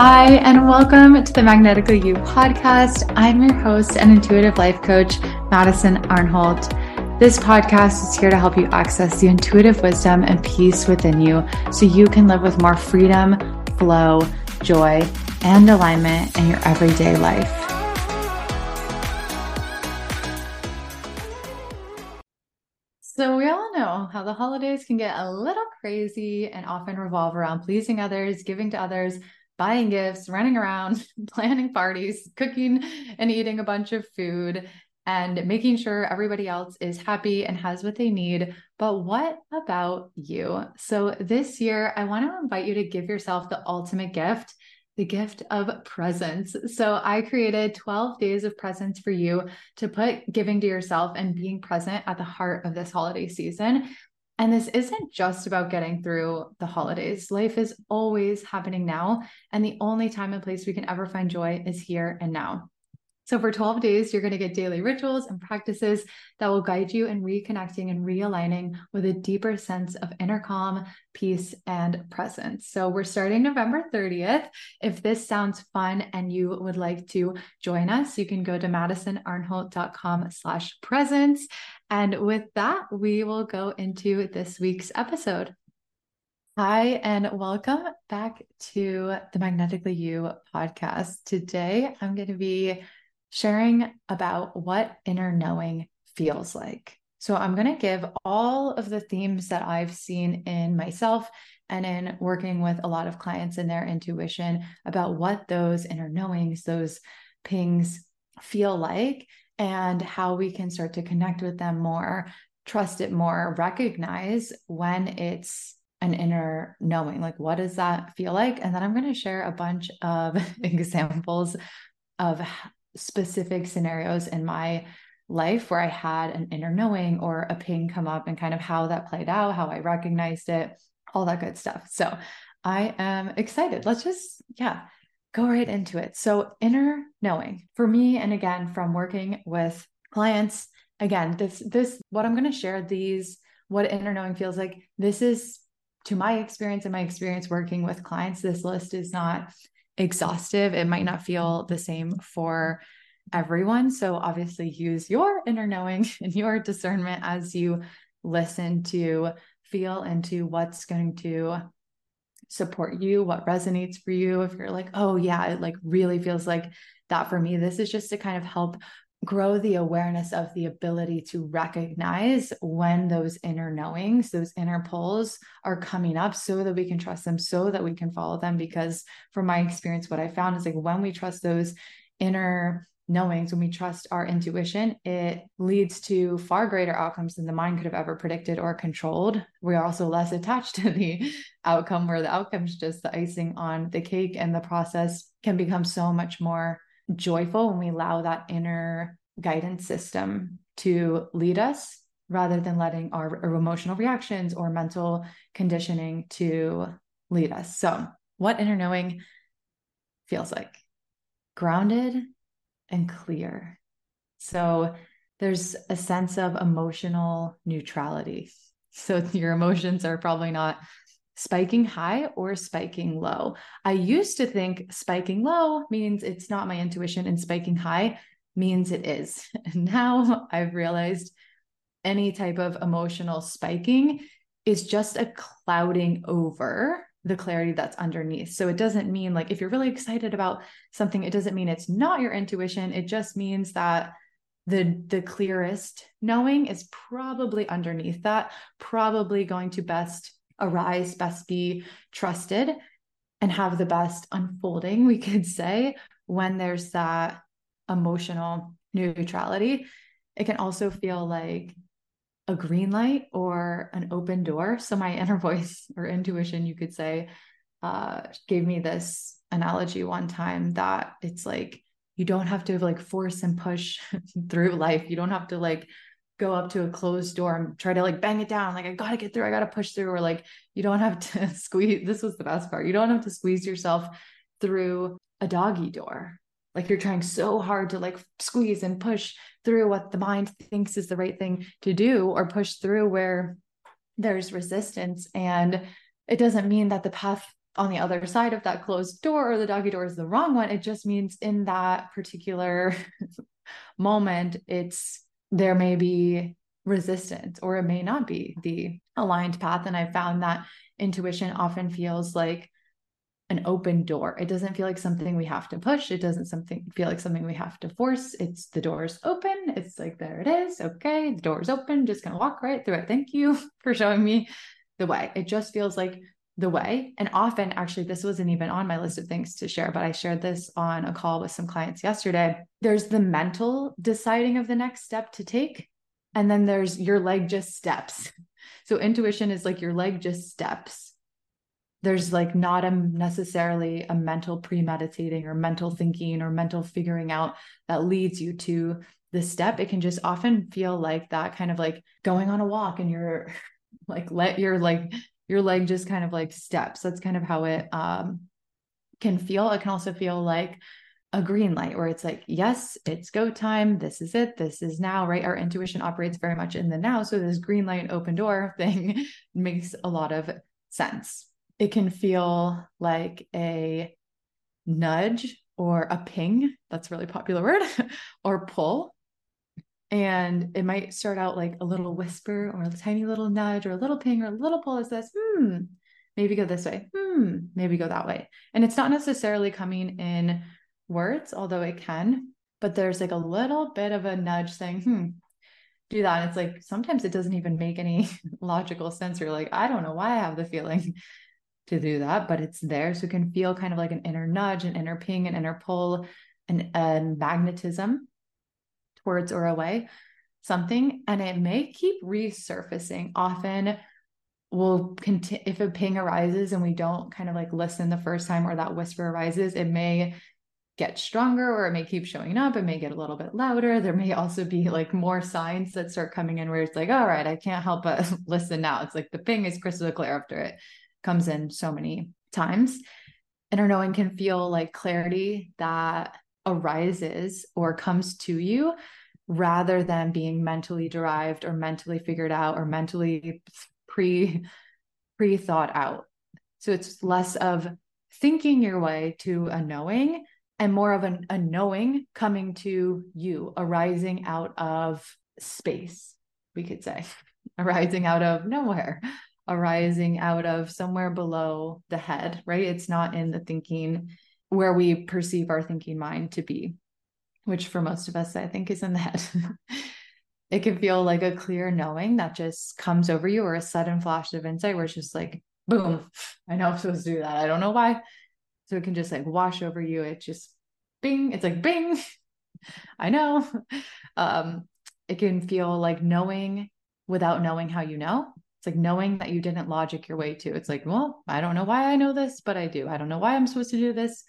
Hi, and welcome to the Magnetically You podcast. I'm your host and intuitive life coach, Madison Arnholt. This podcast is here to help you access the intuitive wisdom and peace within you so you can live with more freedom, flow, joy, and alignment in your everyday life. So, we all know how the holidays can get a little crazy and often revolve around pleasing others, giving to others, buying gifts, running around, planning parties, cooking and eating a bunch of food, and making sure everybody else is happy and has what they need. But what about you? So, this year, I want to invite you to give yourself the ultimate gift the gift of presence. So I created 12 days of presence for you to put giving to yourself and being present at the heart of this holiday season. And this isn't just about getting through the holidays. Life is always happening now. And the only time and place we can ever find joy is here and now. So, for 12 days, you're going to get daily rituals and practices that will guide you in reconnecting and realigning with a deeper sense of inner calm, peace, and presence. So, we're starting November 30th. If this sounds fun and you would like to join us, you can go to madisonarnholt.com slash presence. And with that, we will go into this week's episode. Hi, and welcome back to the Magnetically You podcast. Today, I'm going to be sharing about what inner knowing feels like. So, I'm going to give all of the themes that I've seen in myself and in working with a lot of clients in their intuition about what those inner knowings, those pings feel like, and how we can start to connect with them more, trust it more, recognize when it's an inner knowing like what does that feel like and then i'm going to share a bunch of examples of specific scenarios in my life where I had an inner knowing or a ping come up and kind of how that played out, how I recognized it, all that good stuff. So I am excited. Let's just, yeah, go right into it. So, inner knowing for me, and again, from working with clients, again, this, this, what I'm going to share, these, what inner knowing feels like, this is to my experience and my experience working with clients. This list is not exhaustive. It might not feel the same for everyone. So obviously use your inner knowing and your discernment as you listen to feel into what's going to support you, what resonates for you. If you're like, oh yeah, it like really feels like that for me. This is just to kind of help grow the awareness of the ability to recognize when those inner knowings, those inner pulls are coming up so that we can trust them, so that we can follow them. Because from my experience, what I found is like when we trust those inner knowings, when we trust our intuition, it leads to far greater outcomes than the mind could have ever predicted or controlled. We're also less attached to the outcome, where the outcome is just the icing on the cake, and the process can become so much more joyful when we allow that inner guidance system to lead us rather than letting our emotional reactions or mental conditioning to lead us. So, what inner knowing feels like grounded and clear. So, there's a sense of emotional neutrality. So, your emotions are probably not spiking high or spiking low. I used to think spiking low means it's not my intuition and spiking high means it is. And now I've realized any type of emotional spiking is just a clouding over the clarity that's underneath. So it doesn't mean like if you're really excited about something, it doesn't mean it's not your intuition. It just means that the the clearest knowing is probably underneath that, probably going to best arise, best be trusted, and have the best unfolding, we could say, when there's that emotional neutrality. It can also feel like a green light or an open door. So, my inner voice or intuition, you could say, uh, gave me this analogy one time that it's like you don't have to like force and push through life. You don't have to like go up to a closed door and try to like bang it down. Like, I gotta get through, I gotta push through, or like, you don't have to squeeze. This was the best part. You don't have to squeeze yourself through a doggy door. Like, you're trying so hard to like squeeze and push through what the mind thinks is the right thing to do, or push through where there's resistance. And it doesn't mean that the path on the other side of that closed door or the doggy door is the wrong one. It just means in that particular moment, it's there may be resistance or it may not be the aligned path. And I found that intuition often feels like an open door. It doesn't feel like something we have to push. It doesn't something feel like something we have to force. It's the door's open. It's like there it is. Okay, the door's open. Just gonna walk right through it. Thank you for showing me the way. It just feels like the way. And often, actually, this wasn't even on my list of things to share, but I shared this on a call with some clients yesterday. There's the mental deciding of the next step to take, and then there's your leg just steps. So, intuition is like your leg just steps. There's like not a necessarily a mental premeditating or mental thinking or mental figuring out that leads you to the step. It can just often feel like that kind of like going on a walk and you're like let your like your leg just kind of like steps. That's kind of how it um, can feel. It can also feel like a green light where it's like, yes, it's go time. This is it. This is now, right? Our intuition operates very much in the now. So this green light, open door thing makes a lot of sense. It can feel like a nudge or a ping. That's a really popular word or pull and it might start out like a little whisper or a tiny little nudge or a little ping or a little pull as this, hmm, maybe go this way, hmm, maybe go that way. And it's not necessarily coming in words, although it can, but there's like a little bit of a nudge saying, hmm, do that. And it's like sometimes it doesn't even make any logical sense. You're like, I don't know why I have the feeling to do that, but it's there. So it can feel kind of like an inner nudge, an inner ping, an inner pull, and a magnetism towards or away something. And it may keep resurfacing. Often will continue if a ping arises and we don't kind of like listen the first time or that whisper arises it may get stronger or it may keep showing up. It may get a little bit louder. There may also be like more signs that start coming in where it's like all right i can't help but listen now. It's like the ping is crystal clear after it comes in so many times. Our knowing can feel like clarity that arises or comes to you rather than being mentally derived or mentally figured out or mentally pre pre thought out. So it's less of thinking your way to a knowing and more of an, a knowing coming to you arising out of space we could say arising out of nowhere arising out of somewhere below the head right it's not in the thinking where we perceive our thinking mind to be which for most of us, I think is in the head. it can feel like a clear knowing that just comes over you or a sudden flash of insight where it's just like, boom, I know I'm supposed to do that. I don't know why. So it can just like wash over you. It just bing, it's like bing. I know. Um, it can feel like knowing without knowing how you know. Like knowing that you didn't logic your way to. It's like, well, I don't know why I know this, but I do. I don't know why I'm supposed to do this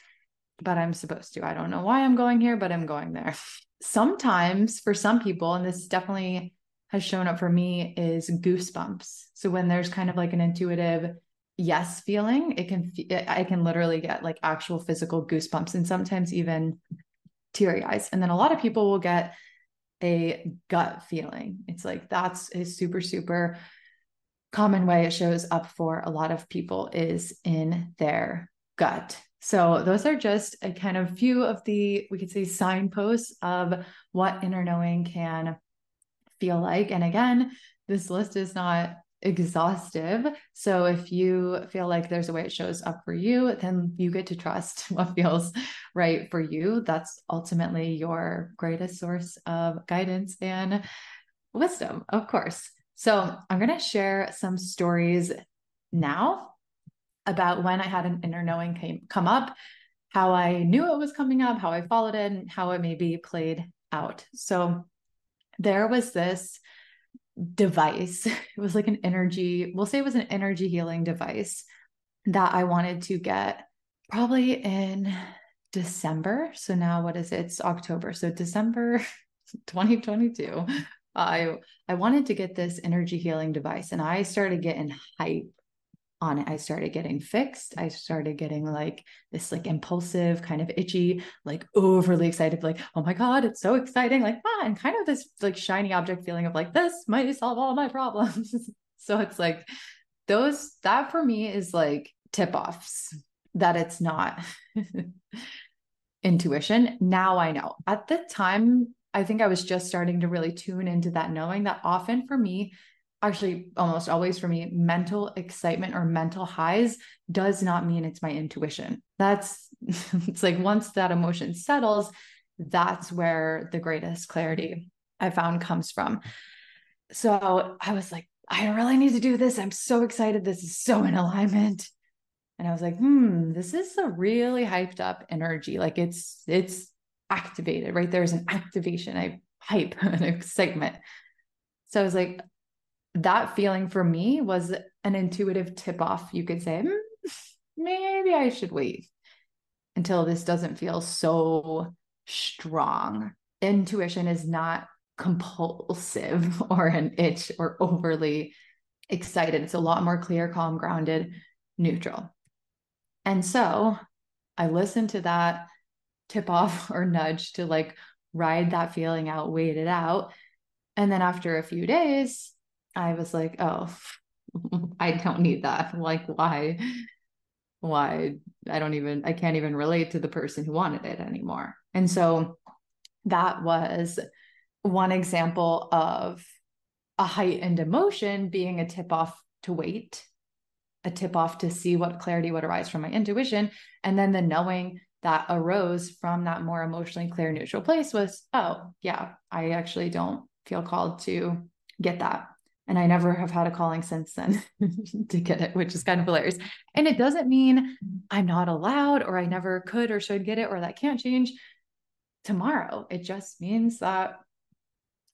but I'm supposed to. I don't know why I'm going here, but I'm going there. Sometimes for some people, and this definitely has shown up for me, is goosebumps. So when there's kind of like an intuitive yes feeling, it can, I can literally get like actual physical goosebumps and sometimes even teary eyes. And then a lot of people will get a gut feeling. It's like that's a super, super common way it shows up for a lot of people is in their gut. So those are just a kind of few of the, we could say signposts of what inner knowing can feel like. And again, this list is not exhaustive. So if you feel like there's a way it shows up for you, then you get to trust what feels right for you. That's ultimately your greatest source of guidance and wisdom, of course. So I'm going to share some stories now about when I had an inner knowing came, come up, how I knew it was coming up, how I followed it, and how it maybe played out. So there was this device. It was like an energy, we'll say it was an energy healing device that I wanted to get probably in December. So now what is it? It's October. So December 2022. I I wanted to get this energy healing device and I started getting hype on it. I started getting fixed. I started getting like this like impulsive, kind of itchy, like overly excited, like, oh my God, it's so exciting. Like, ah, and kind of this like shiny object feeling of like, this might solve all my problems. so it's like those, that for me is like tip offs that it's not intuition. Now I know. At the time, I think I was just starting to really tune into that, knowing that often for me, actually almost always for me, mental excitement or mental highs does not mean it's my intuition. That's it's like once that emotion settles, that's where the greatest clarity I found comes from. So I was like, I really need to do this. I'm so excited. This is so in alignment. And I was like, hmm, this is a really hyped up energy. Like it's it's activated, right? There's an activation, I hype and excitement. So I was like, that feeling for me was an intuitive tip off. You could say, hmm, maybe I should wait until this doesn't feel so strong. Intuition is not compulsive or an itch or overly excited. It's a lot more clear, calm, grounded, neutral. And so I listened to that tip off or nudge to like ride that feeling out, wait it out. And then after a few days, I was like, oh, I don't need that. Like, why? Why? I don't even, I can't even relate to the person who wanted it anymore. And so that was one example of a heightened emotion being a tip off to wait, a tip off to see what clarity would arise from my intuition. And then the knowing that arose from that more emotionally clear, neutral place was, oh, yeah, I actually don't feel called to get that. And I never have had a calling since then to get it, which is kind of hilarious. And it doesn't mean I'm not allowed or I never could or should get it or that can't change tomorrow. It just means that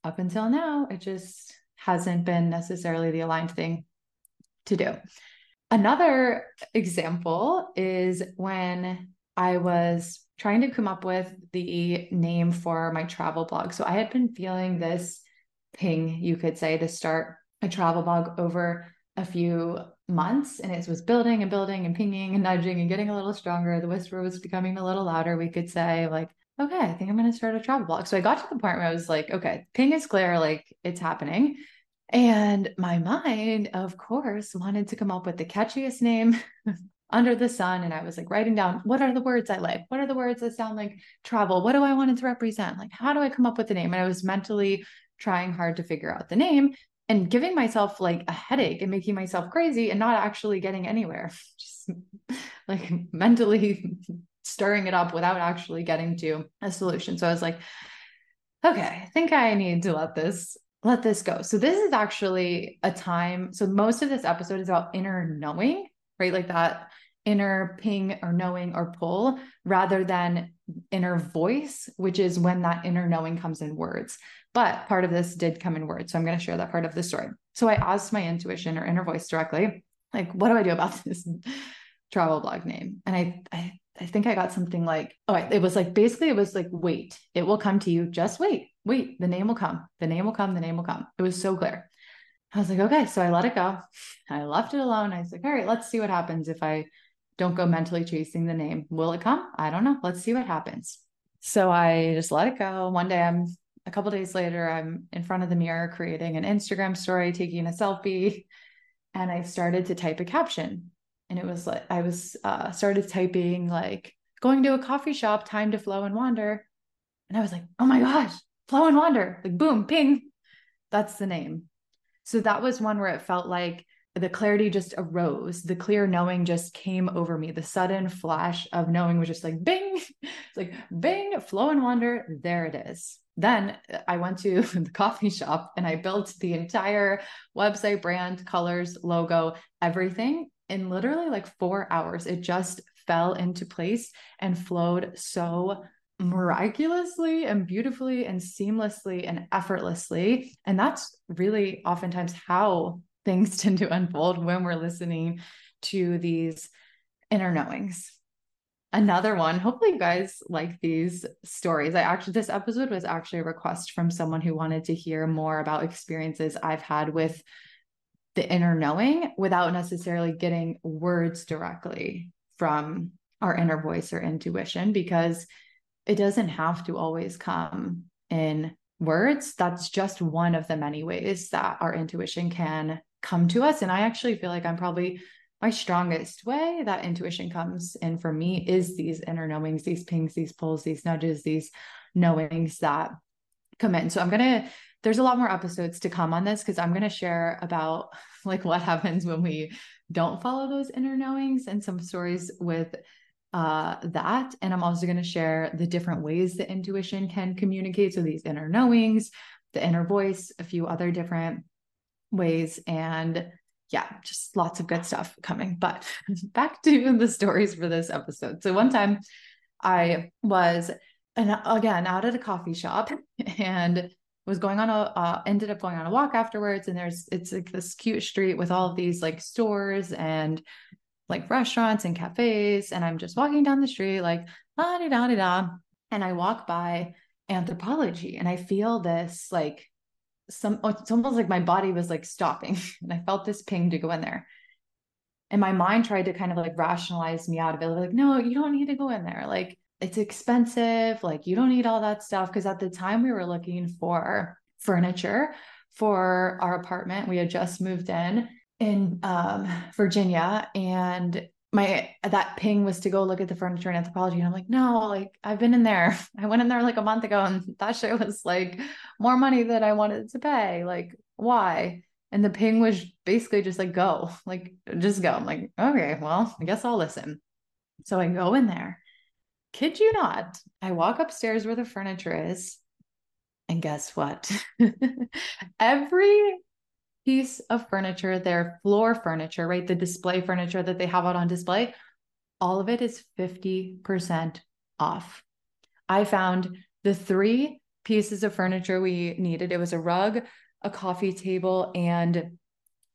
up until now, it just hasn't been necessarily the aligned thing to do. Another example is when I was trying to come up with the name for my travel blog. So I had been feeling this ping, you could say, to start a travel blog over a few months and it was building and building and pinging and nudging and getting a little stronger. The whisper was becoming a little louder. We could say, like, okay, I think I'm going to start a travel blog. So I got to the point where I was like, okay, ping is clear, like it's happening. And my mind, of course, wanted to come up with the catchiest name under the sun. And I was like writing down what are the words I like? What are the words that sound like travel? What do I want it to represent? Like, how do I come up with the name? And I was mentally trying hard to figure out the name and giving myself like a headache and making myself crazy and not actually getting anywhere. Just like mentally stirring it up without actually getting to a solution. So I was like, okay, I think I need to let this let this go. So this is actually a time. So most of this episode is about inner knowing, right? Like that inner ping or knowing or pull rather than inner voice, which is when that inner knowing comes in words. But part of this did come in words. So I'm going to share that part of the story. So I asked my intuition or inner voice directly, like, what do I do about this travel blog name? And I, I I think I got something like, oh, it was like basically it was like, wait, it will come to you. Just wait, wait, the name will come. The name will come. The name will come. It was so clear. I was like, okay. So I let it go. I left it alone. I was like, all right, let's see what happens if I don't go mentally chasing the name. Will it come? I don't know. Let's see what happens. So I just let it go. One day I'm a couple days later, I'm in front of the mirror creating an Instagram story, taking a selfie, and I started to type a caption and it was like I was uh, started typing like going to a coffee shop, time to flow and wander, and I was like, oh my gosh, flow and wander, like boom, ping, that's the name. So that was one where it felt like the clarity just arose, the clear knowing just came over me. The sudden flash of knowing was just like bing, it's like bing, flow and wander, there it is. Then uh, I went to the coffee shop and I built the entire website, brand, colors, logo, everything in literally like four hours, it just fell into place and flowed so miraculously and beautifully and seamlessly and effortlessly. And that's really oftentimes how things tend to unfold when we're listening to these inner knowings. Another one, hopefully, you guys like these stories. I actually, this episode was actually a request from someone who wanted to hear more about experiences I've had with the inner knowing without necessarily getting words directly from our inner voice or intuition because it doesn't have to always come in words. That's just one of the many ways that our intuition can come to us. And I actually feel like I'm probably my strongest way that intuition comes in for me is these inner knowings, these pings, these pulls, these nudges, these knowings that come in. So I'm going to, there's a lot more episodes to come on this because I'm going to share about like what happens when we don't follow those inner knowings and some stories with uh, that. And I'm also going to share the different ways that intuition can communicate. So these inner knowings, the inner voice, a few other different ways. And yeah, just lots of good stuff coming. But back to the stories for this episode. So one time I was, and again, out at a coffee shop and was going on a, uh, ended up going on a walk afterwards. And there's, it's like this cute street with all of these like stores and like restaurants and cafes. And I'm just walking down the street, like, ah, da da da da. And I walk by Anthropologie and I feel this like some oh, it's almost like my body was like stopping and I felt this ping to go in there. And my mind tried to kind of like rationalize me out of it. Like, no, you don't need to go in there. Like, it's expensive. Like, you don't need all that stuff. Cause at the time we were looking for furniture for our apartment. We had just moved in in um, Virginia and my that ping was to go look at the furniture and Anthropologie and i'm like no like i've been in there. I went in there like a month ago and that shit was like more money than i wanted to pay. Like why? And the ping was basically just like go. Like just go. I'm like okay well i guess i'll listen. So i go in there. Kid you not i walk upstairs where the furniture is and guess what? Every piece of furniture, their floor furniture, right? The display furniture that they have out on display, all of it is 50% off. I found the three pieces of furniture we needed. It was a rug, a coffee table, and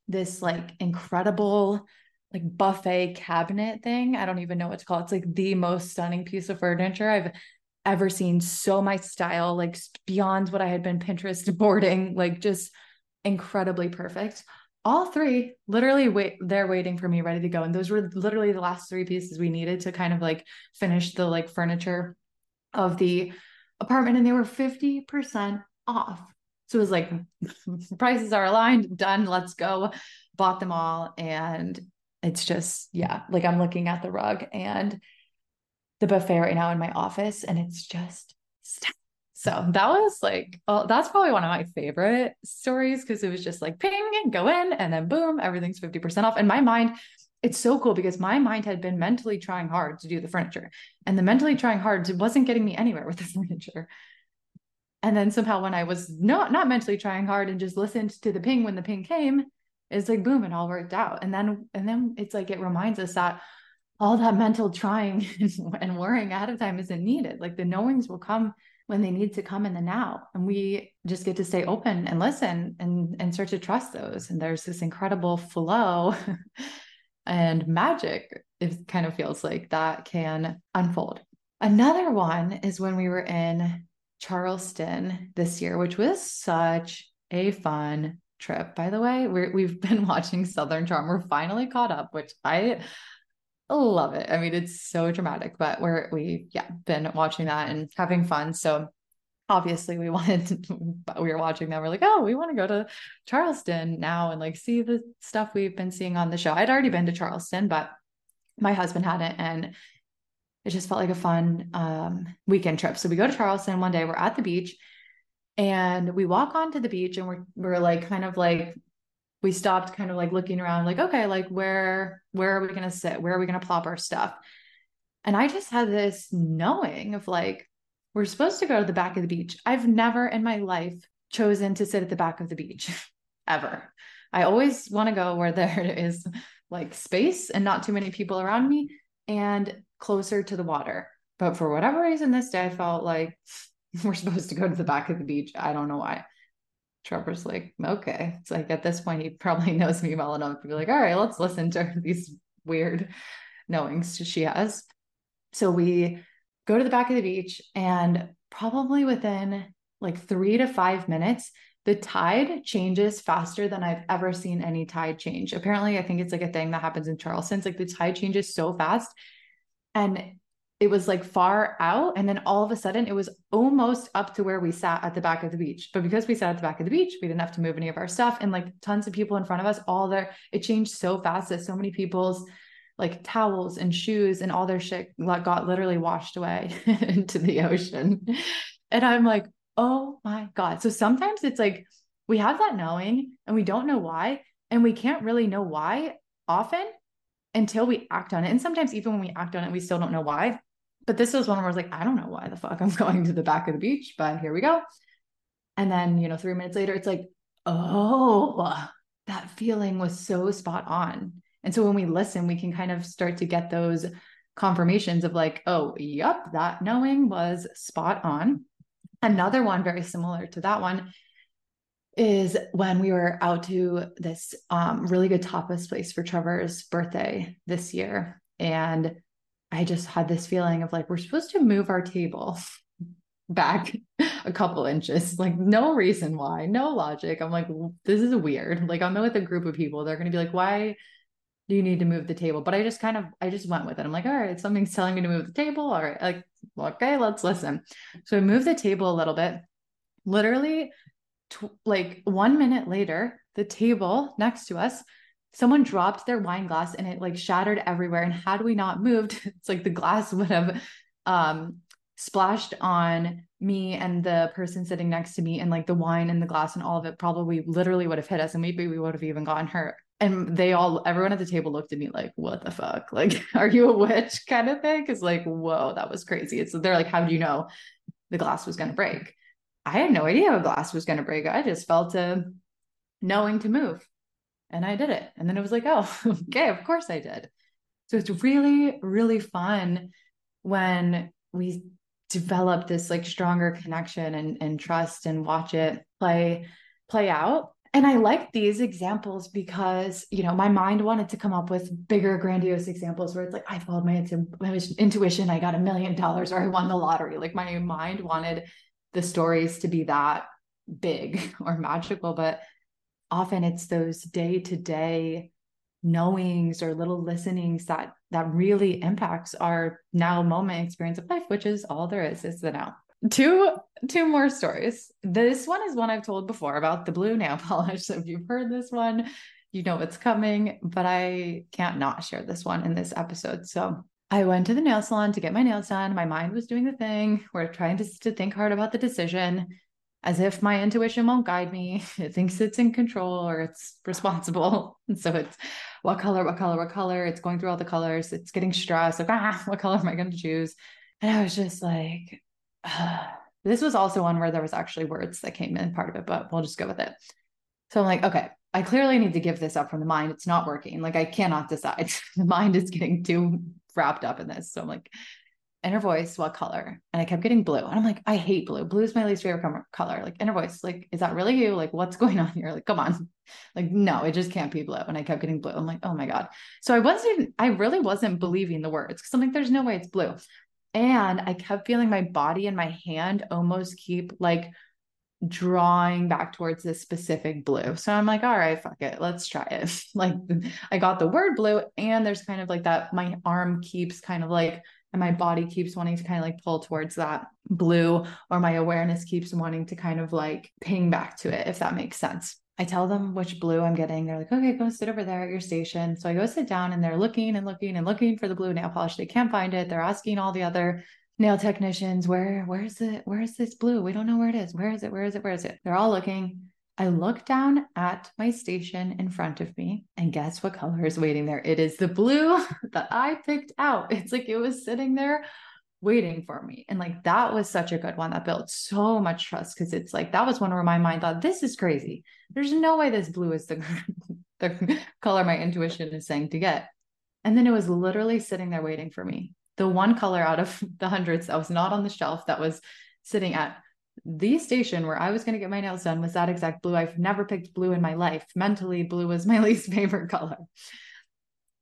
this like incredible like buffet cabinet thing. I don't even know what to call it. It's like the most stunning piece of furniture I've ever seen. So my style, like beyond what I had been Pinterest boarding, like just incredibly perfect. All three literally wait, they're waiting for me ready to go. And those were literally the last three pieces we needed to kind of like finish the like furniture of the apartment. And they were 50% off. So it was like prices are aligned, done, let's go. Bought them all. And it's just, yeah, like I'm looking at the rug and the buffet right now in my office, and it's just so that was like, well, that's probably one of my favorite stories because it was just like ping and go in and then boom, everything's 50% off. And my mind, it's so cool because my mind had been mentally trying hard to do the furniture and the mentally trying hard wasn't getting me anywhere with the furniture. And then somehow when I was not not mentally trying hard and just listened to the ping when the ping came, it's like boom, it all worked out. And then and then it's like it reminds us that all that mental trying and worrying ahead of time isn't needed. Like the knowings will come when they need to come in the now. And we just get to stay open and listen and and start to trust those. And there's this incredible flow and magic it kind of feels like that can unfold. Another one is when we were in charleston this year which was such a fun trip. By the way we have been watching southern charm. We're finally caught up which i love it. I mean, it's so dramatic, but we're we yeah been watching that and having fun. So obviously we wanted to, we were watching that. We're like, oh, we want to go to Charleston now and like see the stuff we've been seeing on the show. I'd already been to Charleston, but my husband hadn't, and it just felt like a fun um, weekend trip. So we go to Charleston one day. We're at the beach, and we walk onto the beach, and we're we're like kind of like we stopped kind of like looking around like okay like where where are we going to sit? Where are we going to plop our stuff? And i just had this knowing of like we're supposed to go to the back of the beach. I've never in my life chosen to sit at the back of the beach ever. I always want to go where there is like space and not too many people around me and closer to the water. But for whatever reason this day i felt like we're supposed to go to the back of the beach. I don't know why Trevor's like, okay. It's like at this point, he probably knows me well enough to be like, all right, let's listen to these weird knowings she has. So we go to the back of the beach, and probably within like three to five minutes, the tide changes faster than I've ever seen any tide change. Apparently, I think it's like a thing that happens in Charleston. It's like the tide changes so fast. And it was like far out. And then all of a sudden it was almost up to where we sat at the back of the beach. But because we sat at the back of the beach, we didn't have to move any of our stuff. And like tons of people in front of us, all there, it changed so fast that so many people's like towels and shoes and all their shit got literally washed away into the ocean. And I'm like, oh my God. So sometimes it's like we have that knowing and we don't know why. And we can't really know why often until we act on it. And sometimes even when we act on it, we still don't know why. But this was one where I was like, I don't know why the fuck I'm going to the back of the beach, but here we go. And then, you know, three minutes later, it's like, oh, that feeling was so spot on. And so when we listen, we can kind of start to get those confirmations of like, oh, yep, that knowing was spot on. Another one very similar to that one is when we were out to this um, really good tapas place for Trevor's birthday this year. And I just had this feeling of like, we're supposed to move our table back a couple inches, like no reason why, no logic. I'm like, this is weird. Like I'm with a group of people. They're going to be like, why do you need to move the table? But I just kind of, I just went with it. I'm like, all right, something's telling me to move the table. All right. Like, okay, let's listen. So I moved the table a little bit. Literally, tw- like one minute later, the table next to us someone dropped their wine glass and it like shattered everywhere and had we not moved it's like the glass would have um splashed on me and the person sitting next to me and like the wine and the glass and all of it probably literally would have hit us and maybe we would have even gotten hurt. And they all everyone at the table looked at me like what the fuck? Like are you a witch? kind of thing because like whoa that was crazy. It's they're like how do you know the glass was going to break? I had no idea a glass was going to break. I just felt a knowing to move and I did it. And then it was like, oh, okay, of course I did. So it's really, really fun when we develop this like stronger connection and, and trust and watch it play play out. And I like these examples because, you know, my mind wanted to come up with bigger, grandiose examples where it's like, I followed my, my intuition, I got a million dollars or I won the lottery. Like my mind wanted the stories to be that big or magical. But often it's those day to day knowings or little listenings that that really impacts our now moment experience of life which is all there is is the now. Two two more stories. This one is one i've told before about the blue nail polish. So if you've heard this one you know what's coming but i can't not share this one in this episode. So i went to the nail salon to get my nails done. My mind was doing the thing. We're trying to, to think hard about the decision as if my intuition won't guide me. It thinks it's in control or it's responsible. And so it's what color, what color, what color. It's going through all the colors. It's getting stressed. Like, ah, what color am I going to choose? And I was just like, this was also one where there was actually words that came in part of it, but we'll just go with it. So I'm like, okay, I clearly need to give this up from the mind. It's not working. Like I cannot decide. the mind is getting too wrapped up in this. So I'm like, inner voice, what color? And I kept getting blue. And I'm like, I hate blue. Blue is my least favorite color. Like inner voice, like, is that really you? Like, what's going on here? Like, come on. Like, no, it just can't be blue. And I kept getting blue. I'm like, oh my God. So I wasn't, I really wasn't believing the words because I'm like, there's no way it's blue. And I kept feeling my body and my hand almost keep like drawing back towards this specific blue. So I'm like, all right, fuck it. Let's try it. like I got the word blue and there's kind of like that my arm keeps kind of like and my body keeps wanting to kind of like pull towards that blue or my awareness keeps wanting to kind of like ping back to it if that makes sense. I tell them which blue i'm getting they're like okay go sit over there at your station. So i go sit down and they're looking and looking and looking for the blue nail polish. They can't find it. They're asking all the other nail technicians where where's it where's this blue? We don't know where it is. Where is it? Where is it? Where is it? They're all looking I look down at my station in front of me, and guess what color is waiting there? It is the blue that I picked out. It's like it was sitting there waiting for me. And like that was such a good one that built so much trust because it's like that was one where my mind thought, this is crazy. There's no way this blue is the, the color my intuition is saying to get. And then it was literally sitting there waiting for me. The one color out of the hundreds that was not on the shelf that was sitting at the station where I was going to get my nails done was that exact blue. I've never picked blue in my life. Mentally, blue was my least favorite color.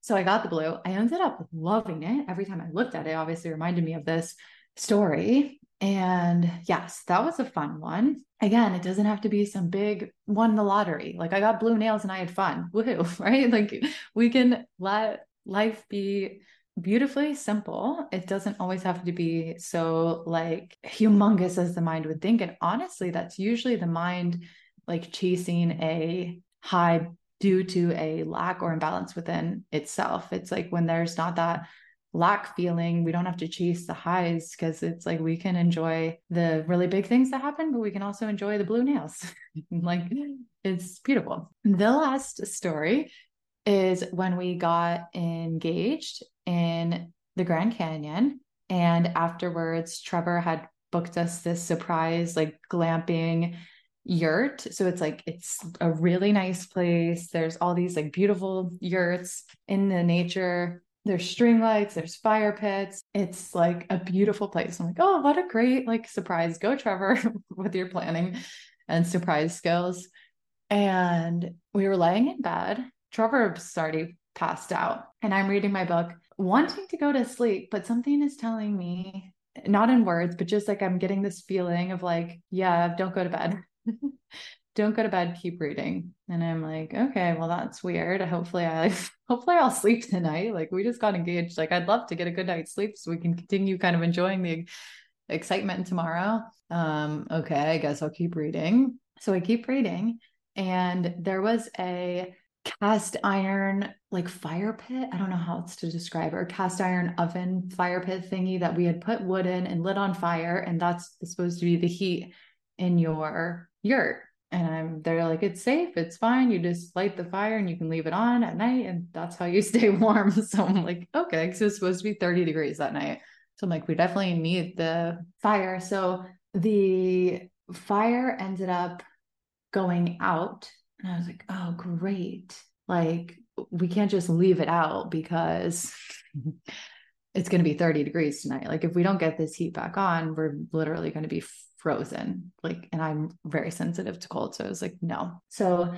So I got the blue. I ended up loving it. Every time I looked at it, obviously reminded me of this story. And yes, that was a fun one. Again, it doesn't have to be some big won the lottery. Like I got blue nails and I had fun. Woohoo, right? Like we can let life be beautifully simple. It doesn't always have to be so like humongous as the mind would think. And honestly, that's usually the mind like chasing a high due to a lack or imbalance within itself. It's like when there's not that lack feeling, we don't have to chase the highs because it's like we can enjoy the really big things that happen, but we can also enjoy the blue nails. like it's beautiful. The last story is when we got engaged in the Grand Canyon. And afterwards, Trevor had booked us this surprise, like glamping yurt. So it's like, it's a really nice place. There's all these like beautiful yurts in the nature. There's string lights, there's fire pits. It's like a beautiful place. I'm like, oh, what a great like surprise. Go, Trevor, with your planning and surprise skills. And we were laying in bed Trevor's already passed out and I'm reading my book, wanting to go to sleep, but something is telling me, not in words, but just like I'm getting this feeling of like, yeah, don't go to bed. don't go to bed, keep reading. And I'm like, okay, well, that's weird. Hopefully I hopefully I'll sleep tonight. Like we just got engaged. Like I'd love to get a good night's sleep so we can continue kind of enjoying the excitement tomorrow. Um, okay, I guess I'll keep reading. So I keep reading. And there was a cast iron like fire pit. I don't know how else to describe it, or cast iron oven fire pit thingy that we had put wood in and lit on fire. And that's supposed to be the heat in your yurt. And I'm they're like, it's safe, it's fine. You just light the fire and you can leave it on at night, and that's how you stay warm. So I'm like, okay, so it's supposed to be 30 degrees that night. So I'm like, we definitely need the fire. So the fire ended up going out and I was like, oh, great. Like, we can't just leave it out because it's going to be 30 degrees tonight. Like, if we don't get this heat back on, we're literally going to be frozen. Like, and I'm very sensitive to cold. So I was like, no. So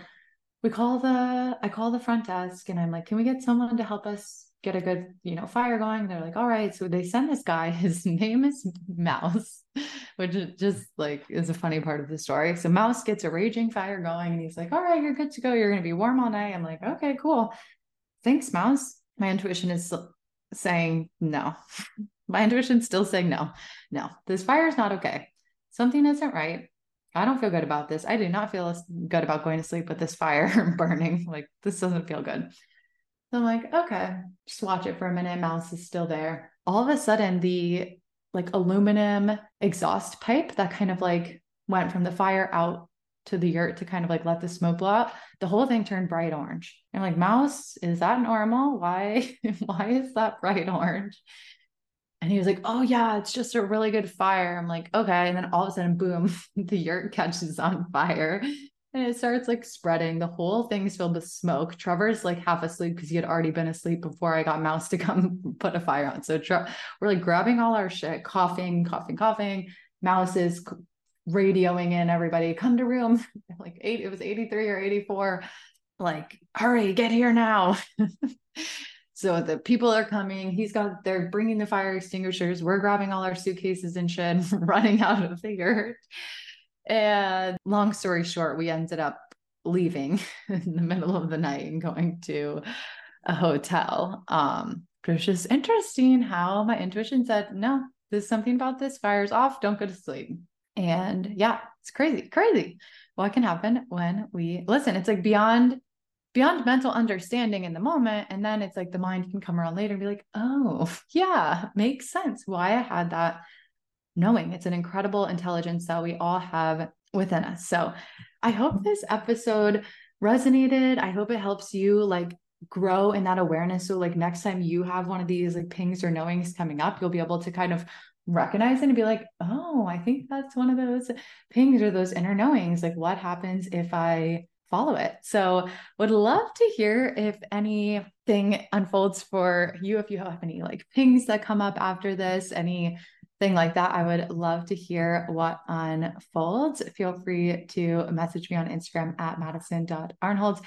we call the, I call the front desk and I'm like, can we get someone to help us get a good, you know, fire going. They're like, all right. So they send this guy, his name is Mouse, which just like is a funny part of the story. So Mouse gets a raging fire going and he's like, all right, you're good to go. You're going to be warm all night. I'm like, okay, cool. Thanks, Mouse. My intuition is saying no. My intuition's still saying no. No, this fire is not okay. Something isn't right. I don't feel good about this. I do not feel good about going to sleep with this fire burning. Like, this doesn't feel good. So I'm like, okay, just watch it for a minute. Mouse is still there. All of a sudden, the like aluminum exhaust pipe that kind of like went from the fire out to the yurt to kind of like let the smoke blow out, the whole thing turned bright orange. I'm like, Mouse, is that normal? Why, why is that bright orange? And he was like, Oh, yeah, it's just a really good fire. I'm like, Okay. And then all of a sudden, boom, the yurt catches on fire and it starts like spreading. The whole thing's filled with smoke. Trevor's like half asleep because he had already been asleep before I got Mouse to come put a fire on. So Tre- we're like grabbing all our shit, coughing, coughing, coughing. Mouse is radioing in everybody, come to room. like eight, it was 83 or 84. Like, hurry, get here now. so the people are coming. He's got, they're bringing the fire extinguishers. We're grabbing all our suitcases and shit, running out of the yurt. And long story short, we ended up leaving in the middle of the night and going to a hotel. Um, but it's just interesting how my intuition said, no, there's something about this, fire's off, don't go to sleep. And yeah, it's crazy, crazy what can happen when we listen. It's like beyond beyond mental understanding in the moment. And then it's like the mind can come around later and be like, oh, yeah, makes sense why I had that knowing. It's an incredible intelligence that we all have within us. So I hope mm-hmm. this episode resonated. I hope it helps you like grow in that awareness. So like next time you have one of these like pings or knowings coming up, you'll be able to kind of recognize it and be like, oh, I think that's one of those pings or those inner knowings. Like what happens if I follow it. So would love to hear if anything unfolds for you, if you have any like pings that come up after this, any thing like that, I would love to hear what unfolds. Feel free to message me on Instagram at madison.arnholt.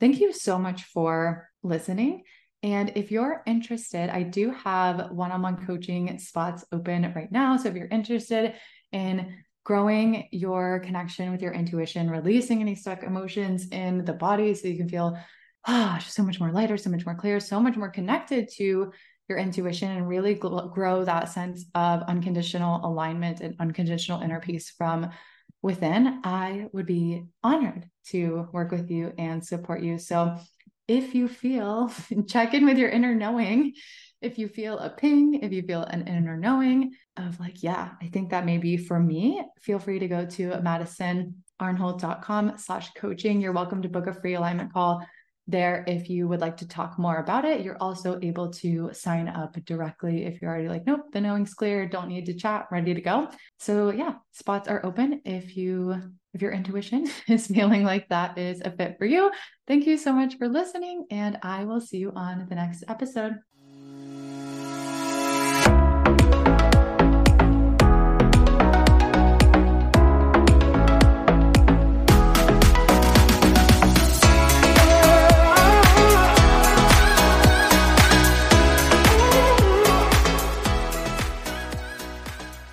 Thank you so much for listening. And if you're interested, I do have one on one coaching spots open right now. So if you're interested in growing your connection with your intuition, releasing any stuck emotions in the body so you can feel oh, so much more lighter, so much more clear, so much more connected to your intuition and really grow that sense of unconditional alignment and unconditional inner peace from within, I would be honored to work with you and support you. So if you feel, check in with your inner knowing. If you feel a ping, if you feel an inner knowing of like, yeah, I think that may be for me, feel free to go to madisonarnholt.com slash coaching. You're welcome to book a free alignment call there if you would like to talk more about it. You're also able to sign up directly if you're already like, nope, the knowing's clear, don't need to chat, ready to go. So yeah, spots are open if you if your intuition is feeling like that is a fit for you. Thank you so much for listening, and I will see you on the next episode.